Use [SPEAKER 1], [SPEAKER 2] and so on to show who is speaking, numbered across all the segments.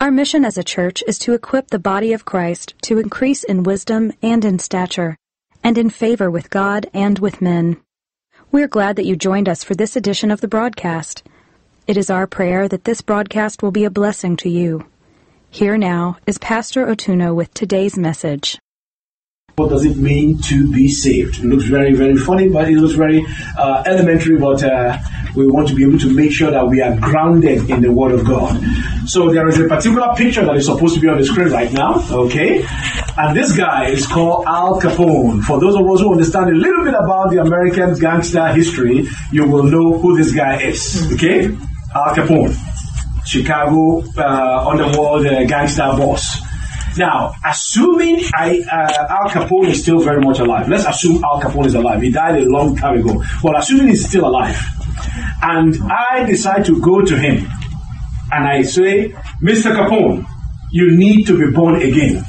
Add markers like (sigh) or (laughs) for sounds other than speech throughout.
[SPEAKER 1] Our mission as a church is to equip the body of Christ to increase in wisdom and in stature, and in favor with God and with men. We're glad that you joined us for this edition of the broadcast. It is our prayer that this broadcast will be a blessing to you. Here now is Pastor Otuno with today's message.
[SPEAKER 2] What does it mean to be saved? It looks very, very funny, but it looks very uh, elementary. But uh, we want to be able to make sure that we are grounded in the Word of God. So there is a particular picture that is supposed to be on the screen right now. Okay, and this guy is called Al Capone. For those of us who understand a little bit about the American gangster history, you will know who this guy is. Okay, Al Capone, Chicago uh, underworld uh, gangster boss. Now, assuming I, uh, Al Capone is still very much alive, let's assume Al Capone is alive. He died a long time ago. Well, assuming he's still alive, and I decide to go to him, and I say, Mr. Capone, you need to be born again.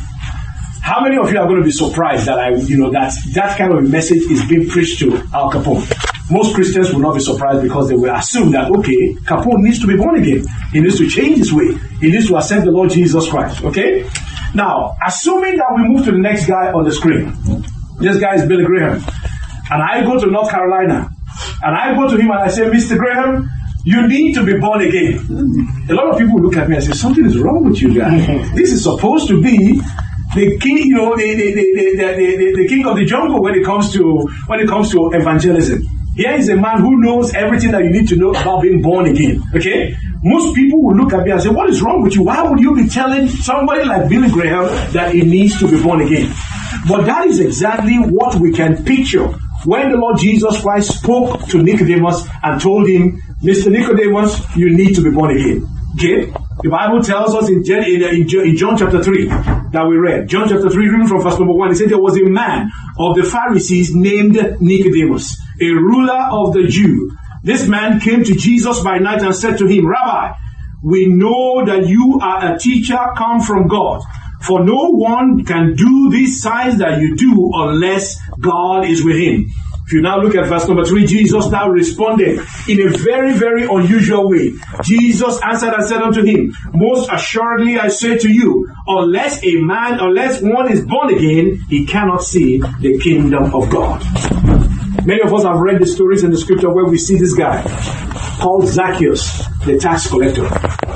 [SPEAKER 2] How many of you are going to be surprised that I, you know, that that kind of message is being preached to Al Capone? Most Christians will not be surprised because they will assume that, okay, Capone needs to be born again. He needs to change his way. He needs to accept the Lord Jesus Christ. Okay? Now, assuming that we move to the next guy on the screen, this guy is Billy Graham, and I go to North Carolina, and I go to him and I say, Mr. Graham, you need to be born again. A lot of people look at me and say, something is wrong with you guys. (laughs) This is supposed to be the king, you know, the, the, the, the, the, the king of the jungle when it comes to when it comes to evangelism. Here is a man who knows everything that you need to know about being born again. Okay? Most people will look at me and say, What is wrong with you? Why would you be telling somebody like Billy Graham that he needs to be born again? But that is exactly what we can picture when the Lord Jesus Christ spoke to Nicodemus and told him, Mr. Nicodemus, you need to be born again. Okay? The Bible tells us in, in, John chapter 3 that we read. John chapter 3, reading from verse number 1, it said there was a man of the Pharisees named Nicodemus, a ruler of the Jew. This man came to Jesus by night and said to him, Rabbi, we know that you are a teacher come from God. For no one can do these signs that you do unless God is with him. If you now look at verse number three, Jesus now responded in a very, very unusual way. Jesus answered and said unto him, Most assuredly I say to you, unless a man, unless one is born again, he cannot see the kingdom of God. Many of us have read the stories in the scripture where we see this guy called Zacchaeus, the tax collector.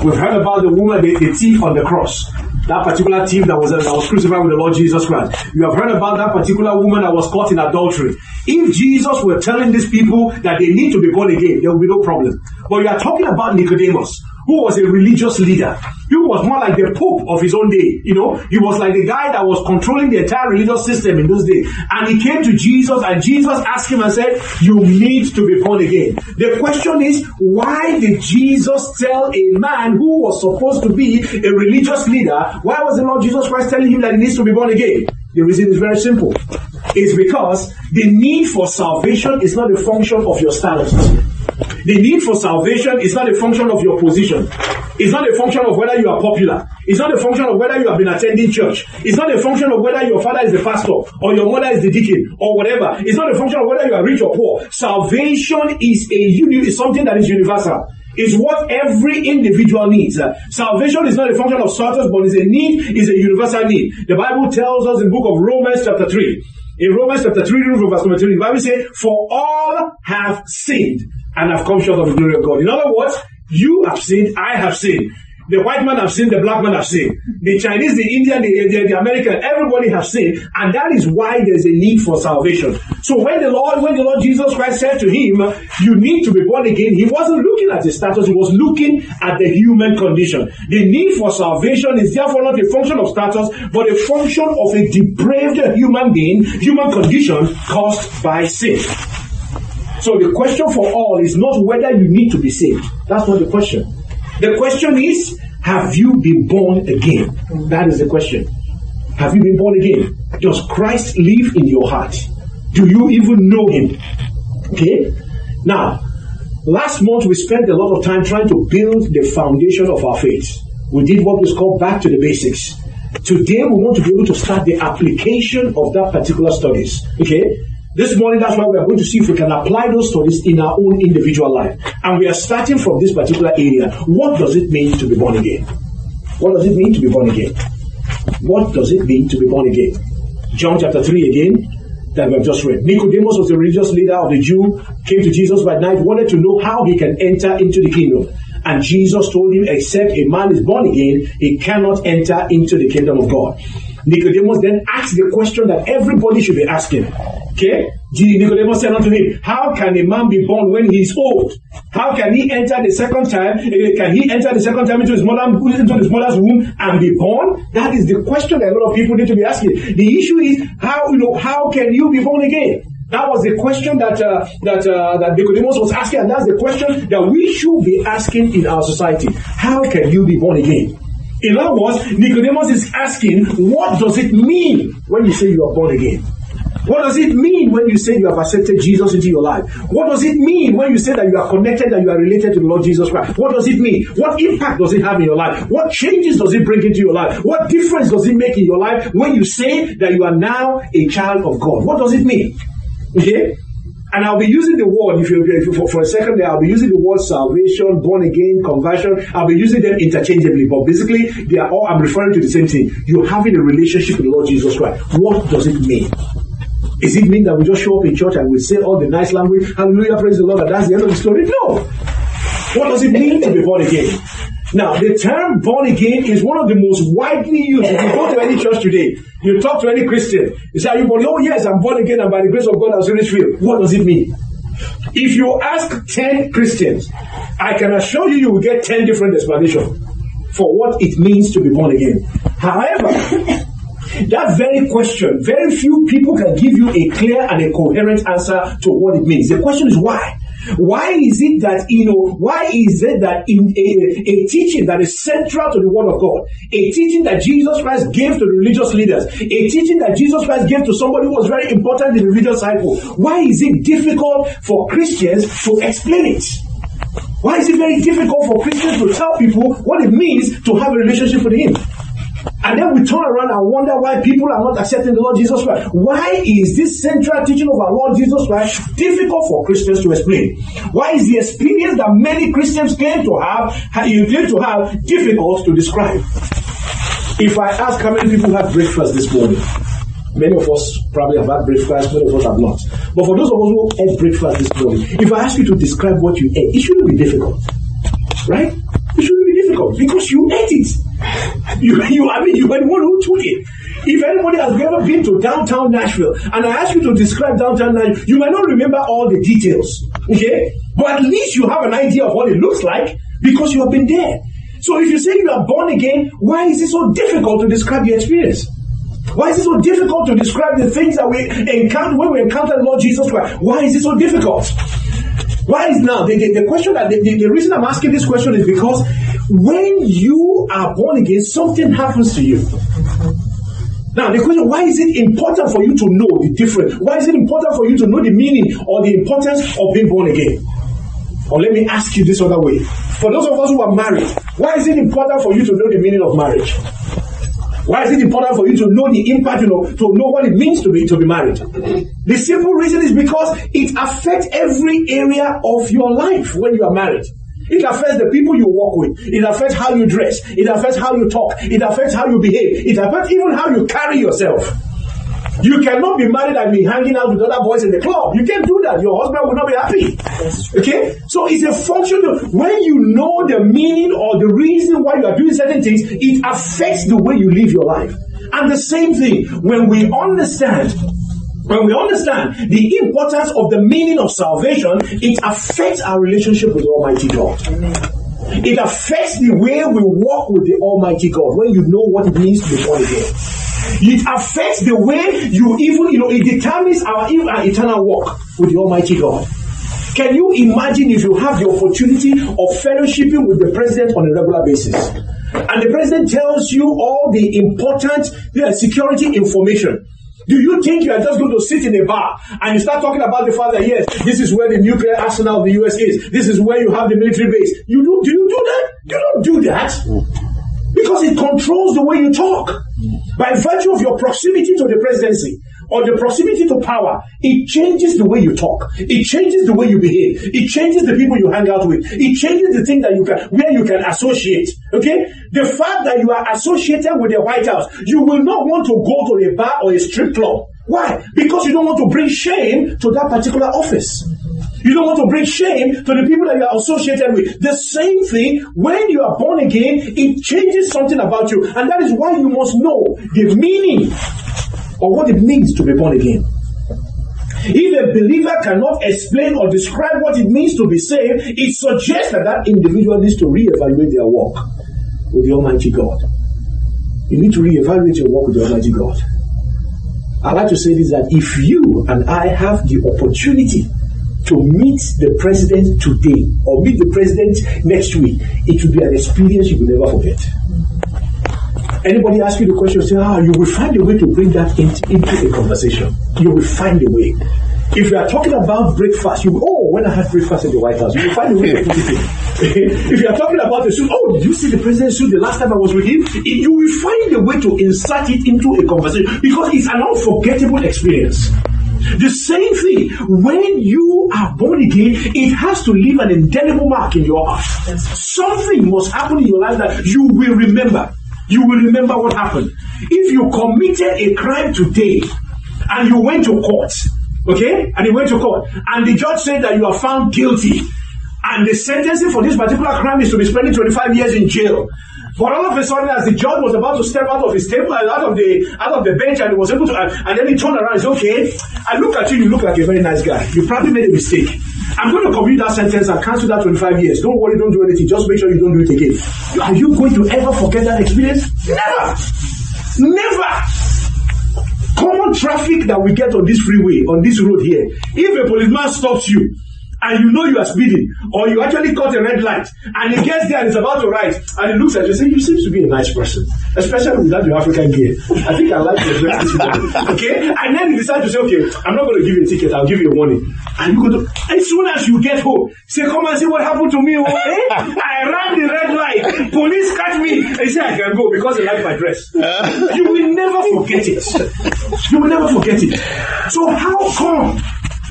[SPEAKER 2] We've heard about the woman, the, the thief on the cross that particular thief that was, that was crucified with the Lord Jesus Christ. You have heard about that particular woman that was caught in adultery. If Jesus were telling these people that they need to be born again, there would be no problem. But you are talking about Nicodemus, who was a religious leader. He was more like the Pope of his own day. You know, he was like the guy that was controlling the entire religious system in those days. And he came to Jesus, and Jesus asked him and said, You need to be born again. The question is, why did Jesus tell a man who was supposed to be a religious leader, why was the Lord Jesus Christ telling him that he needs to be born again? The reason is very simple. It's because the need for salvation is not a function of your status. The need for salvation is not a function of your position. It's not a function of whether you are popular. It's not a function of whether you have been attending church. It's not a function of whether your father is the pastor or your mother is the deacon or whatever. It's not a function of whether you are rich or poor. Salvation is a uni- is something that is universal. It's what every individual needs. Salvation is not a function of status, but is a need, is a universal need. The Bible tells us in the book of Romans chapter 3. In Romans chapter 3, verse number 3, the Bible says, For all have sinned and have come short of the glory of God. In other words, you have sinned, I have sinned. The white man have sinned, the black man have sinned. The Chinese, the Indian, the, the, the, American, everybody have sinned. And that is why there's a need for salvation. So when the Lord, when the Lord Jesus Christ said to him, you need to be born again, he wasn't looking at his status, he was looking at the human condition. The need for salvation is therefore not a function of status, but a function of a depraved human being, human condition caused by sin. So the question for all is not whether you need to be saved. That's not the question. The question is, Have you been born again? That is the question. Have you been born again? Does Christ live in your heart? Do you even know him? Okay? Now, last month we spent a lot of time trying to build the foundation of our faith. We did what was called back to the basics. Today we want to be able to start the application of that particular studies. Okay? This morning, that's why we are going to see if we can apply those studies in our own individual life. And we are starting from this particular area. What does it mean to be born again? What does it mean to be born again? What does it mean to be born again? John chapter 3 again, that we have just read. Nicodemus was the religious leader of the Jew, came to Jesus by night, wanted to know how he can enter into the kingdom. And Jesus told him, except a man is born again, he cannot enter into the kingdom of God. Nicodemus then asked the question that everybody should be asking. Okay? Nicodemus said unto him, How can a man be born when he is old? How can he enter the second time? Eh, can he enter the second time into his mother into his mother's womb and be born? That is the question that a lot of people need to be asking. The issue is how you know how can you be born again? That was the question that uh, that uh, that Nicodemus was asking, and that's the question that we should be asking in our society. How can you be born again? In other words, Nicodemus is asking, what does it mean when you say you are born again? What does it mean when you say you have accepted Jesus into your life? What does it mean when you say that you are connected and you are related to the Lord Jesus Christ? What does it mean? What impact does it have in your life? What changes does it bring into your life? What difference does it make in your life when you say that you are now a child of God? What does it mean? Okay? And I'll be using the word, if you, if you for, for, a second there, I'll be using the word salvation, born again, conversion. I'll be using them interchangeably, but basically, they are all, I'm referring to the same thing. You're having a relationship with the Lord Jesus Christ. What does it mean? Is it mean that we just show up in church and we say all the nice language, hallelujah, praise the Lord, and that's the end of the story? No. What does it mean to be born again? Now, the term born again is one of the most widely used. If you go to any church today, you talk to any Christian, you say, Are you born? Oh, yes, I'm born again, and by the grace of God, I'm finished filled. What does it mean? If you ask 10 Christians, I can assure you, you will get 10 different explanations for what it means to be born again. However, that very question, very few people can give you a clear and a coherent answer to what it means. The question is why? Why is it that, you know, why is it that in a, a teaching that is central to the Word of God, a teaching that Jesus Christ gave to the religious leaders, a teaching that Jesus Christ gave to somebody who was very important in the religious cycle, why is it difficult for Christians to explain it? Why is it very difficult for Christians to tell people what it means to have a relationship with Him? And then we turn around and wonder why people are not accepting the Lord Jesus Christ. Why is this central teaching of our Lord Jesus Christ difficult for Christians to explain? Why is the experience that many Christians claim to have, you claim to have, difficult to describe? If I ask how many people had breakfast this morning, many of us probably have had breakfast, many of us have not. But for those of us who ate breakfast this morning, if I ask you to describe what you ate, it shouldn't be difficult. Right? It shouldn't be difficult because you ate it. You, you, I mean, you were the one who took it. If anybody has ever been to downtown Nashville and I ask you to describe downtown Nashville, you might not remember all the details. Okay? But at least you have an idea of what it looks like because you have been there. So if you say you are born again, why is it so difficult to describe your experience? Why is it so difficult to describe the things that we encounter when we encounter Lord Jesus Christ? Why is it so difficult? Why is now the, the, the question that the, the, reason I'm asking this question is because when you are born again, something happens to you. Now, the question, why is it important for you to know the difference? Why is it important for you to know the meaning or the importance of being born again? Or let me ask you this other way. For those of us who are married, why is it important for you to know the meaning of marriage? Why is it important for you to know the impact, you know, to know what it means to be to be married? The simple reason is because it affects every area of your life when you are married. It affects the people you work with. It affects how you dress. It affects how you talk. It affects how you behave. It affects even how you carry yourself. You cannot be married and be hanging out with other boys in the club. You can't do that. Your husband will not be happy. Okay? So it's a function of when you know the meaning or the reason why you are doing certain things, it affects the way you live your life. And the same thing, when we understand when we understand the importance of the meaning of salvation, it affects our relationship with Almighty God. Amen. It affects the way we walk with the Almighty God when you know what it means to be born again. It affects the way you even, you know, it determines our, our eternal walk with the Almighty God. Can you imagine if you have the opportunity of fellowshipping with the president on a regular basis? and the president tells you all the important security information. Do you think you are just going to sit in a bar and you start talking about the fact that yes, this is where the nuclear arsenal of the US is. This is where you have the military base. You do do you do that? You don't do that. Because it controls the way you talk. By virtue of your proximity to the presidency or the proximity to power, it changes the way you talk. It changes the way you behave. It changes the people you hang out with. It changes the thing that you can, where you can associate. Okay? The fact that you are associated with the White House, you will not want to go to a bar or a strip club. Why? Because you don't want to bring shame to that particular office. You don't want to bring shame to the people that you are associated with. The same thing, when you are born again, it changes something about you. And that is why you must know the meaning or what it means to be born again. If a believer cannot explain or describe what it means to be saved, it suggests that that individual needs to reevaluate their walk with the Almighty God. You need to reevaluate your walk with the Almighty God. I like to say this that if you and I have the opportunity to meet the president today or meet the president next week, it will be an experience you will never forget. Anybody ask you the question, say, ah, you will find a way to bring that into, into a conversation. You will find a way. If you are talking about breakfast, you will, oh, when I had breakfast in the White House, you will find a way to put it in. (laughs) if you are talking about the suit, oh, did you see the president's suit the last time I was with him? You will find a way to insert it into a conversation because it's an unforgettable experience. The same thing, when you are born again, it has to leave an indelible mark in your heart. Something must happen in your life that you will remember. You will remember what happened. If you committed a crime today and you went to court, okay, and you went to court, and the judge said that you are found guilty, and the sentencing for this particular crime is to be spending 25 years in jail. But all of a sudden, as the judge was about to step out of his table, out of the out of the bench, and he was able to, and, and then he turned around and said, "Okay, I look at you. You look like a very nice guy. You probably made a mistake. I'm going to commute that sentence and cancel that 25 years. Don't worry, don't do anything. Just make sure you don't do it again. Are you going to ever forget that experience? Never, never." Common traffic that we get on this freeway, on this road here. If a policeman stops you, and you know you are speeding, or you actually caught a red light, and he gets there and is about to ride, and he looks at you and says, You seem to be a nice person, especially without your African gear. I think I like your dress Okay? And then he decides to say, Okay, I'm not going to give you a ticket, I'll give you a warning. And you go to, as soon as you get home, say, Come and see what happened to me. Oh, eh? (laughs) I ran the red light, police catch me, and say, I can go because they like my dress. (laughs) you will never forget it. You will never forget it. So, how come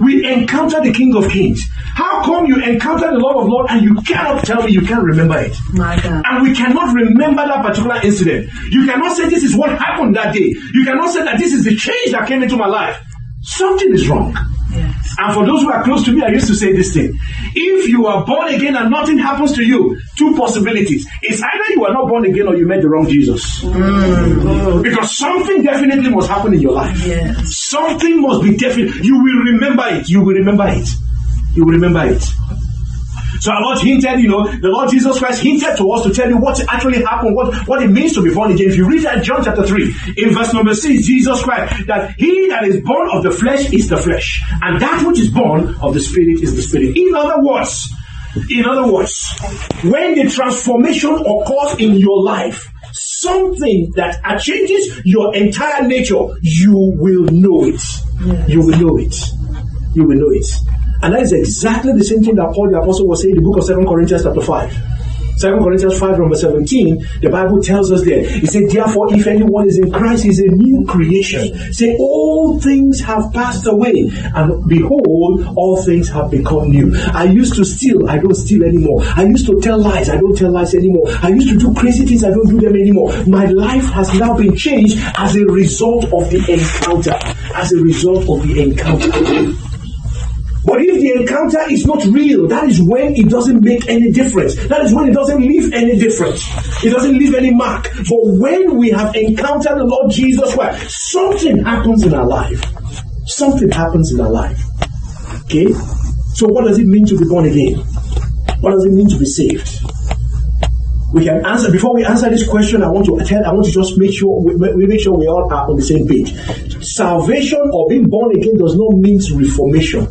[SPEAKER 2] we encounter the King of Kings? How come you encounter the Lord of Lords and you cannot tell me you can't remember it?
[SPEAKER 3] My God.
[SPEAKER 2] And we cannot remember that particular incident. You cannot say this is what happened that day. You cannot say that this is the change that came into my life. Something is wrong.
[SPEAKER 3] Yes.
[SPEAKER 2] And for those who are close to me, I used to say this thing. If you are born again and nothing happens to you, two possibilities. It's either you are not born again or you met the wrong Jesus. Mm. Because something definitely must happen in your life.
[SPEAKER 3] Yes.
[SPEAKER 2] Something must be definite. You will remember it. You will remember it. You will remember it. So our Lord hinted, you know, the Lord Jesus Christ hinted to us to tell you what actually happened, what, what it means to be born again. If you read that John chapter 3, in verse number 6, Jesus Christ, that he that is born of the flesh is the flesh, and that which is born of the spirit is the spirit. In other words, in other words, when the transformation occurs in your life, something that changes your entire nature, you will know it. You will know it. You will know it. And that is exactly the same thing that Paul the Apostle was saying in the book of 2 Corinthians chapter 5. 2 Corinthians 5 number 17, the Bible tells us there, it said, Therefore, if anyone is in Christ, he is a new creation. Say, all things have passed away, and behold, all things have become new. I used to steal, I don't steal anymore. I used to tell lies, I don't tell lies anymore. I used to do crazy things, I don't do them anymore. My life has now been changed as a result of the encounter. As a result of the encounter. But if the encounter is not real, that is when it doesn't make any difference. That is when it doesn't leave any difference. It doesn't leave any mark. But when we have encountered the Lord Jesus Christ, something happens in our life. Something happens in our life. Okay? So what does it mean to be born again? What does it mean to be saved? We can answer before we answer this question. I want to tell. I want to just make sure we, we make sure we all are on the same page. Salvation or being born again does not mean reformation.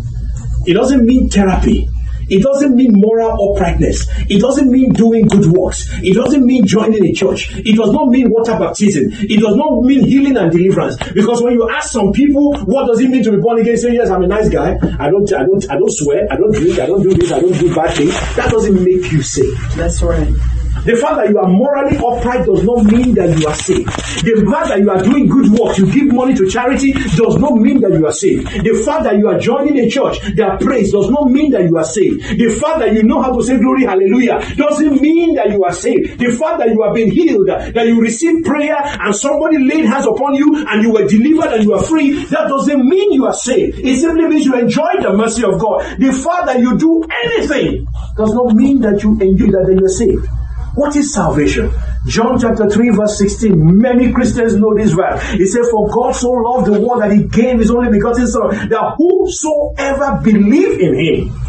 [SPEAKER 2] It doesn't mean therapy. It doesn't mean moral uprightness. It doesn't mean doing good works. It doesn't mean joining a church. It does not mean water baptism. It does not mean healing and deliverance. Because when you ask some people, what does it mean to be born again? Say, yes, I'm a nice guy. I don't, I don't, I don't swear. I don't drink. I don't do this. I don't do bad things. That doesn't make you saved.
[SPEAKER 3] That's right.
[SPEAKER 2] The fact that you are morally upright does not mean that you are saved. The fact that you are doing good work, you give money to charity, does not mean that you are saved. The fact that you are joining a church that prays does not mean that you are saved. The fact that you know how to say glory, hallelujah, doesn't mean that you are saved. The fact that you have been healed, that you received prayer and somebody laid hands upon you and you were delivered and you are free, that doesn't mean you are saved. It simply means you enjoy the mercy of God. The fact that you do anything does not mean that you enjoy that you are saved. What is salvation? John chapter 3 verse 16. Many Christians know this verse. He said, For God so loved the world that he gave his only begotten son, that whosoever believe in him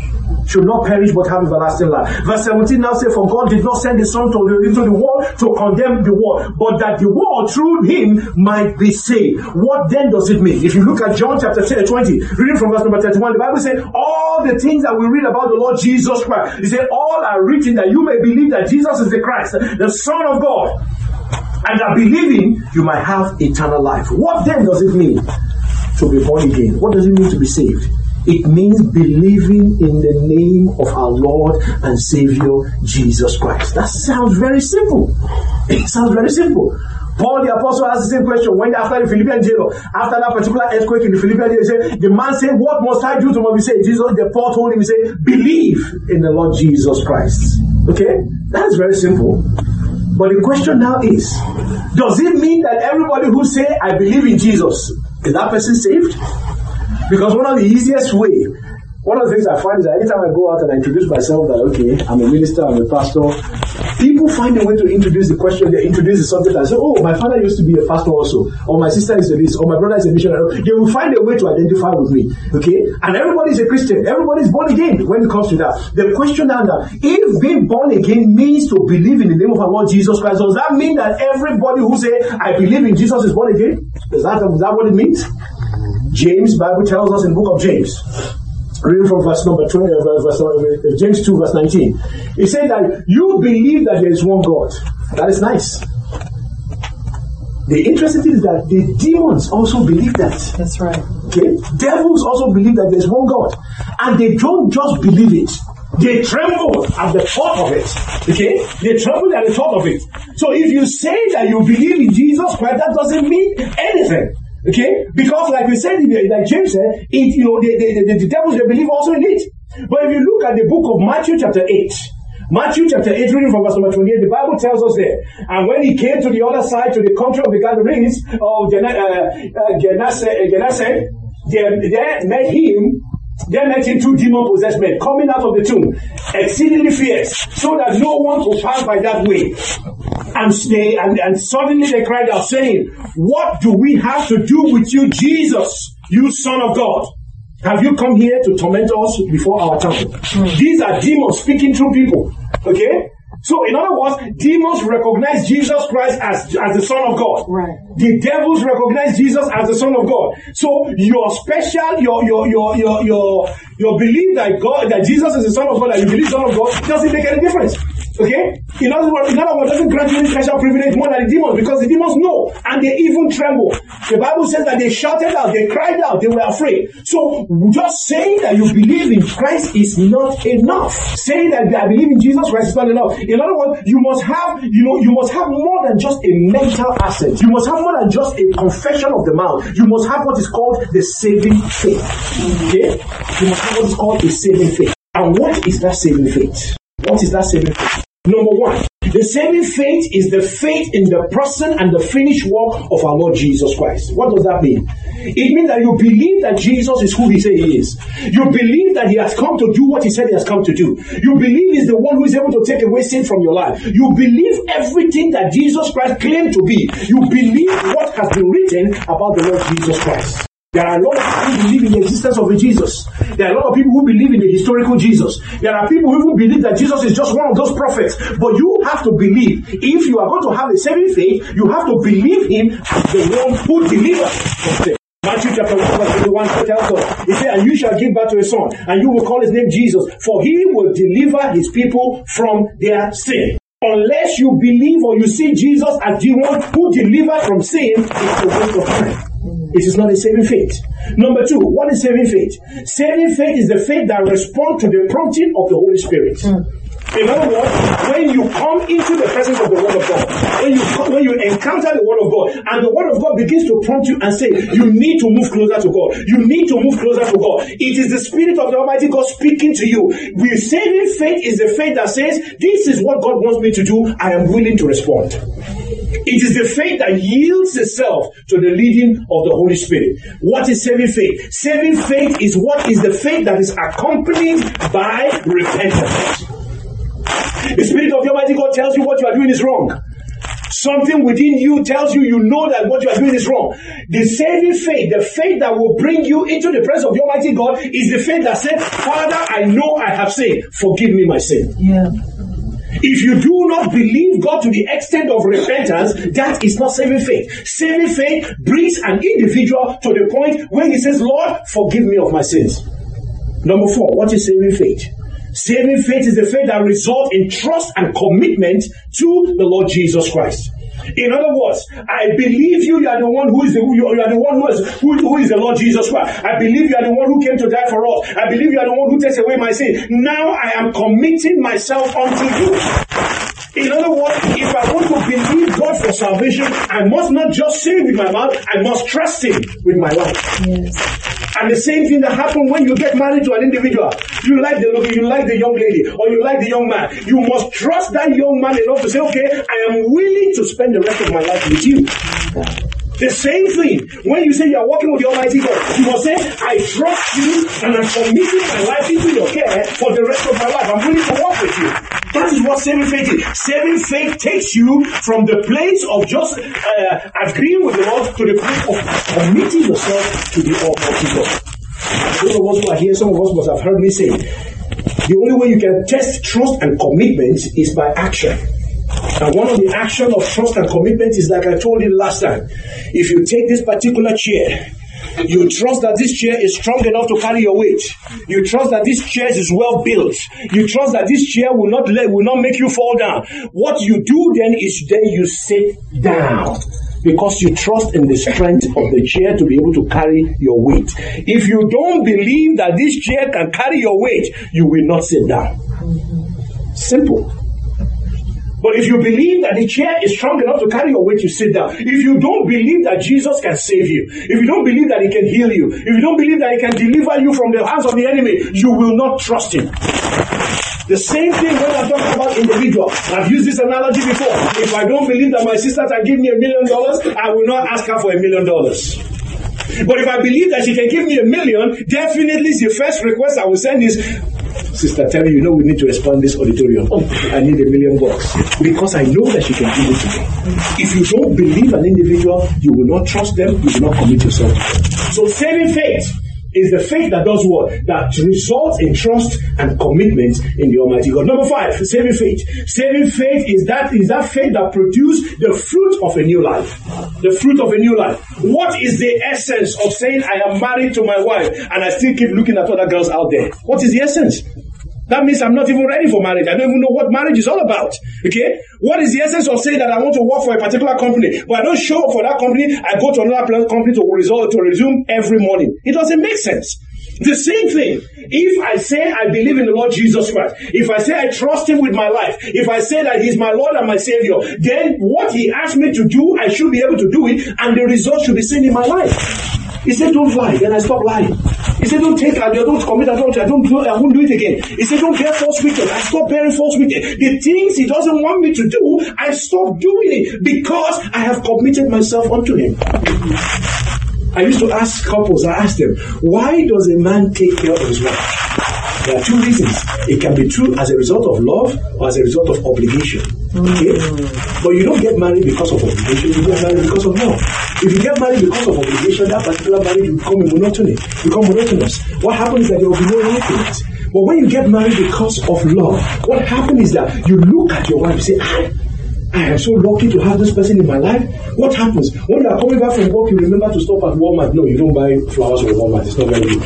[SPEAKER 2] should not perish but have everlasting life. Verse 17 now says, For God did not send the Son to the, into the world to condemn the world, but that the world through him might be saved. What then does it mean? If you look at John chapter 20, reading from verse number 31, the Bible says, All the things that we read about the Lord Jesus Christ, he said, All are written that you may believe that Jesus is the Christ, the Son of God. And that believing you might have eternal life. What then does it mean to be born again? What does it mean to be saved? It means believing in the name of our Lord and Savior Jesus Christ. That sounds very simple. (laughs) It sounds very simple. Paul the apostle asked the same question when after the Philippian jail, after that particular earthquake in the Philippian jail, he said, the man said, What must I do to be saved? Jesus, the Paul told him, he said, Believe in the Lord Jesus Christ. Okay? That is very simple. But the question now is, does it mean that everybody who say I believe in Jesus, is that person saved? Because one of the easiest way, one of the things I find is that anytime I go out and I introduce myself that okay, I'm a minister, I'm a pastor, people find a way to introduce the question, they introduce the subject and say, Oh, my father used to be a pastor also, or my sister is a this, or my brother is a missionary. They will find a way to identify with me. Okay? And everybody is a Christian, everybody is born again when it comes to that. The question now that if being born again means to believe in the name of our Lord Jesus Christ, does that mean that everybody who say I believe in Jesus is born again? Is that, is that what it means? James, Bible tells us in book of James, reading from verse number 20, uh, verse, uh, James 2, verse 19. He said that you believe that there is one God. That is nice. The interesting thing is that the demons also believe that.
[SPEAKER 3] That's right.
[SPEAKER 2] Okay? Devils also believe that there's one God. And they don't just believe it. They tremble at the thought of it. Okay? They tremble at the thought of it. So if you say that you believe in Jesus Christ, that doesn't mean anything. Okay? Because like we said, like James said, it, you know, the, the, the, the devils, they believe also in it. But if you look at the book of Matthew chapter 8, Matthew chapter 8, reading from verse number 28, the Bible tells us there, and when he came to the other side, to the country of the Gadarenes, of Gennesaret, uh, uh, there, there met him there met him two demon possessed men coming out of the tomb, exceedingly fierce, so that no one could pass by that way. And they and, and suddenly they cried out, saying, What do we have to do with you, Jesus, you Son of God? Have you come here to torment us before our time? Hmm. These are demons speaking through people. Okay? So, in other words, demons recognize Jesus Christ as, as the Son of God.
[SPEAKER 3] Right.
[SPEAKER 2] The devils recognize Jesus as the Son of God. So, your special, your your your your your your belief that God that Jesus is the Son of God, that you believe Son of God, doesn't make any difference. Okay? In other words, in other words, doesn't grant you special privilege more than the demons because the demons know and they even tremble. The Bible says that they shouted out, they cried out, they were afraid. So just saying that you believe in Christ is not enough. Saying that I believe in Jesus Christ is not enough. In other words, you must have, you know, you must have more than just a mental asset. You must have more than just a confession of the mouth. You must have what is called the saving faith. Okay? You must have what is called a saving faith. And what is that saving faith? What is that saving faith? Number one, the saving faith is the faith in the person and the finished work of our Lord Jesus Christ. What does that mean? It means that you believe that Jesus is who he said he is. You believe that he has come to do what he said he has come to do. You believe he's the one who is able to take away sin from your life. You believe everything that Jesus Christ claimed to be. You believe what has been written about the Lord Jesus Christ. There are a lot of people who believe in the existence of a Jesus. There are a lot of people who believe in the historical Jesus. There are people who believe that Jesus is just one of those prophets. But you have to believe, if you are going to have a saving faith, you have to believe him as the one who delivers from sin. Matthew chapter 1 verse 21 tells us, He said, And you shall give birth to a son, and you will call his name Jesus, for he will deliver his people from their sin. Unless you believe or you see Jesus as the one who delivered from sin, it's a waste of time. It is not a saving faith. Number two, what is saving faith? Saving faith is the faith that responds to the prompting of the Holy Spirit. Mm. In other words, when you come into the presence of the Word of God, when you when you encounter the Word of God, and the Word of God begins to prompt you and say, you need to move closer to God. You need to move closer to God. It is the Spirit of the Almighty God speaking to you. We saving faith is the faith that says, this is what God wants me to do. I am willing to respond. It is the faith that yields itself to the leading of the Holy Spirit. What is saving faith? Saving faith is what is the faith that is accompanied by repentance. The Spirit of the Almighty God tells you what you are doing is wrong. Something within you tells you you know that what you are doing is wrong. The saving faith, the faith that will bring you into the presence of the Almighty God, is the faith that says, Father, I know I have sinned. Forgive me my sin.
[SPEAKER 3] Yeah.
[SPEAKER 2] If you do not believe God to the extent of repentance, that is not saving faith. Saving faith brings an individual to the point where he says, Lord, forgive me of my sins. Number four, what is saving faith? Saving faith is the faith that results in trust and commitment to the Lord Jesus Christ. In other words, I believe you, you are the one who is the, you are the one who is, who, who is the Lord Jesus Christ. I believe you are the one who came to die for us. I believe you are the one who takes away my sin. Now I am committing myself unto you. In other words, if I want to believe God for salvation, I must not just say it with my mouth, I must trust Him with my life.
[SPEAKER 3] Yes.
[SPEAKER 2] And the same thing that happens when you get married to an individual. You like the you like the young lady, or you like the young man. You must trust that young man enough to say, okay, I am willing to spend the rest of my life with you. The same thing. When you say you are walking with the Almighty God, you must say, I trust you and I'm committing my life into your care for the rest of my life. I'm willing to walk with you. That is what saving faith is. Saving faith takes you from the place of just uh, agreeing with the Lord to the place of committing yourself to the Almighty God. Those of us who are here, some of us must have heard me say, the only way you can test trust and commitment is by action. And one of the action of trust and commitment is like I told you last time. If you take this particular chair, you trust that this chair is strong enough to carry your weight. You trust that this chair is well built. You trust that this chair will not let, will not make you fall down. What you do then is then you sit down because you trust in the strength of the chair to be able to carry your weight. If you don't believe that this chair can carry your weight, you will not sit down. Simple. But if you believe that the chair is strong enough to carry your weight, you sit down. If you don't believe that Jesus can save you, if you don't believe that he can heal you, if you don't believe that he can deliver you from the hands of the enemy, you will not trust him. The same thing when I'm talking about individuals. I've used this analogy before. If I don't believe that my sister can give me a million dollars, I will not ask her for a million dollars. But if I believe that she can give me a million, definitely the first request I will send is, Sister Terry, you know we need to expand this auditorium. I need a million bucks. Because I know that she can give it to me. If you don't believe an individual, you will not trust them, you will not commit yourself. So saving faith is the faith that does what? That results in trust and commitment in the Almighty God. Number five, saving faith. Saving faith is that is that faith that produces the fruit of a new life. The fruit of a new life. What is the essence of saying I am married to my wife and I still keep looking at other girls out there? What is the essence? That means I'm not even ready for marriage. I don't even know what marriage is all about. Okay? What is the essence of saying that I want to work for a particular company, but I don't show up for that company, I go to another company to result to resume every morning? It doesn't make sense. The same thing. If I say I believe in the Lord Jesus Christ, if I say I trust Him with my life, if I say that He's my Lord and my Savior, then what He asked me to do, I should be able to do it, and the result should be seen in my life. He said, Don't lie. Then I stop lying. He said, Don't take, I don't commit adultery. I don't do I won't do it again. He said, Don't bear false witness. I stop bearing false witness. The things he doesn't want me to do, I stop doing it because I have committed myself unto him. I used to ask couples, I asked them, why does a man take care of his wife? There are two reasons. It can be true as a result of love or as a result of obligation. Okay? But you don't get married because of obligation, you get married because of love. If you get married because of obligation, that particular marriage will become monotony, become monotonous. What happens is that there will be no happiness. But when you get married because of love, what happens is that you look at your wife and say, ah, I am so lucky to have this person in my life. What happens? When you are coming back from work, you remember to stop at Walmart. No, you don't buy flowers from Walmart. It's not very good.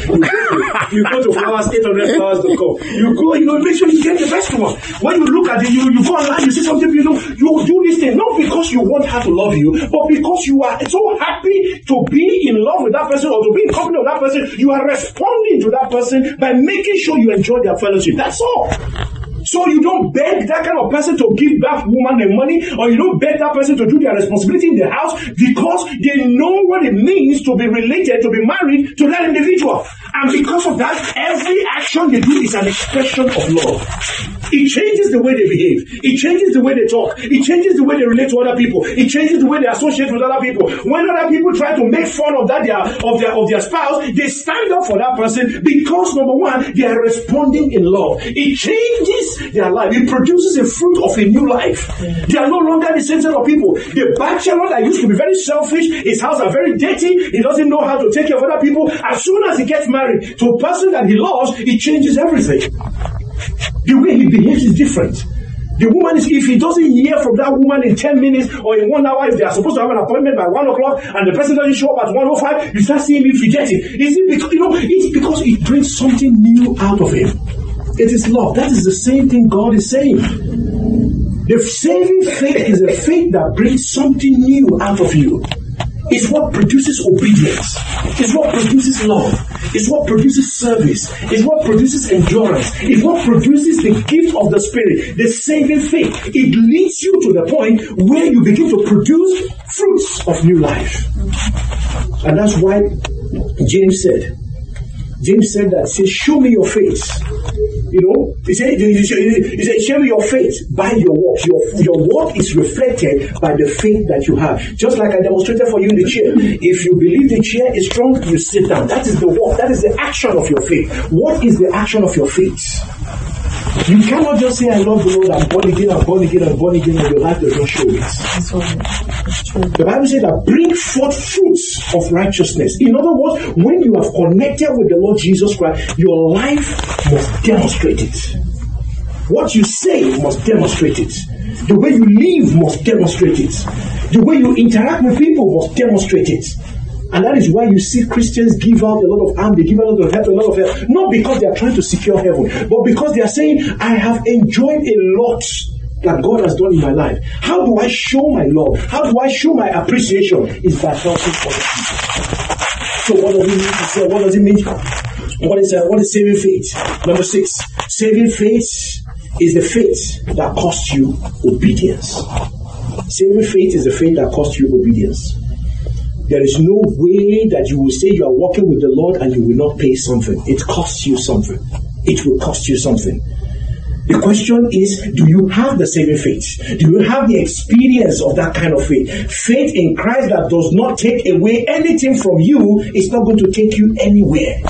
[SPEAKER 2] You go to, you flowers, 800flowers.com. You go, you know, make sure you get the best one. When you look at it, you, you go online, you see something, you know, you do this thing, not because you want her to love you, but because you are so happy to be in love with that person or to be in company with that person. You are responding to that person by making sure you enjoy their fellowship. That's all. So you don't beg that kind of person to give that woman the money, or you don't beg that person to do their responsibility in the house because they know what it means to be related, to be married to that individual. And because of that, every action they do is an expression of love. It changes the way they behave. It changes the way they talk. It changes the way they relate to other people. It changes the way they associate with other people. When other people try to make fun of that their of their of their spouse, they stand up for that person because number one, they are responding in love. It changes their life. It produces a fruit of a new life. They are no longer the same set of people. The bachelor that used to be very selfish, his house are very dirty, he doesn't know how to take care of other people. As soon as he gets married to a person that he loves, it changes everything. The way he behaves is different. The woman is, if he doesn't hear from that woman in 10 minutes or in one hour, if they are supposed to have an appointment by 1 o'clock and the person doesn't show up at 105, you start seeing him fidgeting. Is it because, you know, it's because it brings something new out of him. It is love. That is the same thing God is saying. The saving faith is a faith that brings something new out of you. It's what produces obedience. It's what produces love. It's what produces service. It's what produces endurance. It's what produces the gift of the Spirit, the saving faith. It leads you to the point where you begin to produce fruits of new life. And that's why James said, James said that, say, show me your faith. You know, he said, he said, show me your faith by your work. Your, your work is reflected by the faith that you have. Just like I demonstrated for you in the chair. If you believe the chair is strong, you sit down. That is the work. That is the action of your faith. What is the action of your faith? You cannot just say, I love the Lord, I'm born again, I'm born again, I'm born again, and your life does not show it. The Bible says that bring forth fruits of righteousness. In other words, when you have connected with the Lord Jesus Christ, your life must demonstrate it. What you say must demonstrate it. The way you live must demonstrate it. The way you interact with people must demonstrate it. And that is why you see Christians give out a lot of arm, they give a lot of help, a lot of help. Not because they are trying to secure heaven, but because they are saying, I have enjoyed a lot that God has done in my life. How do I show my love? How do I show my appreciation? Is by helping other people. So what does it mean to say? What does it mean? What is uh, what is saving faith? Number six, saving faith is the faith that costs you obedience. Saving faith is the faith that costs you obedience. There is no way that you will say you are walking with the Lord and you will not pay something. It costs you something. It will cost you something. The question is, do you have the saving faith? Do you have the experience of that kind of faith? Faith in Christ that does not take away anything from you is not going to take you anywhere.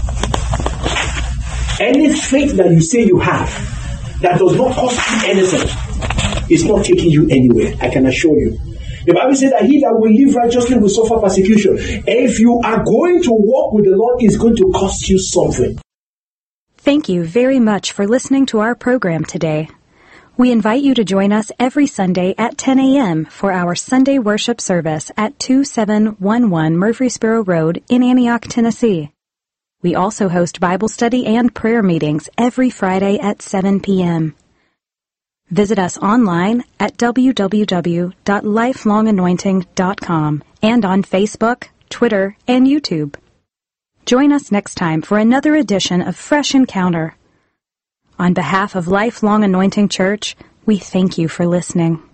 [SPEAKER 2] Any faith that you say you have that does not cost you anything is not taking you anywhere. I can assure you. The Bible says that he that will live righteously will suffer persecution. If you are going to walk with the Lord, it's going to cost you something.
[SPEAKER 1] Thank you very much for listening to our program today. We invite you to join us every Sunday at 10 a.m. for our Sunday worship service at 2711 Murfreesboro Road in Antioch, Tennessee. We also host Bible study and prayer meetings every Friday at 7 p.m. Visit us online at www.lifelonganointing.com and on Facebook, Twitter, and YouTube. Join us next time for another edition of Fresh Encounter. On behalf of Lifelong Anointing Church, we thank you for listening.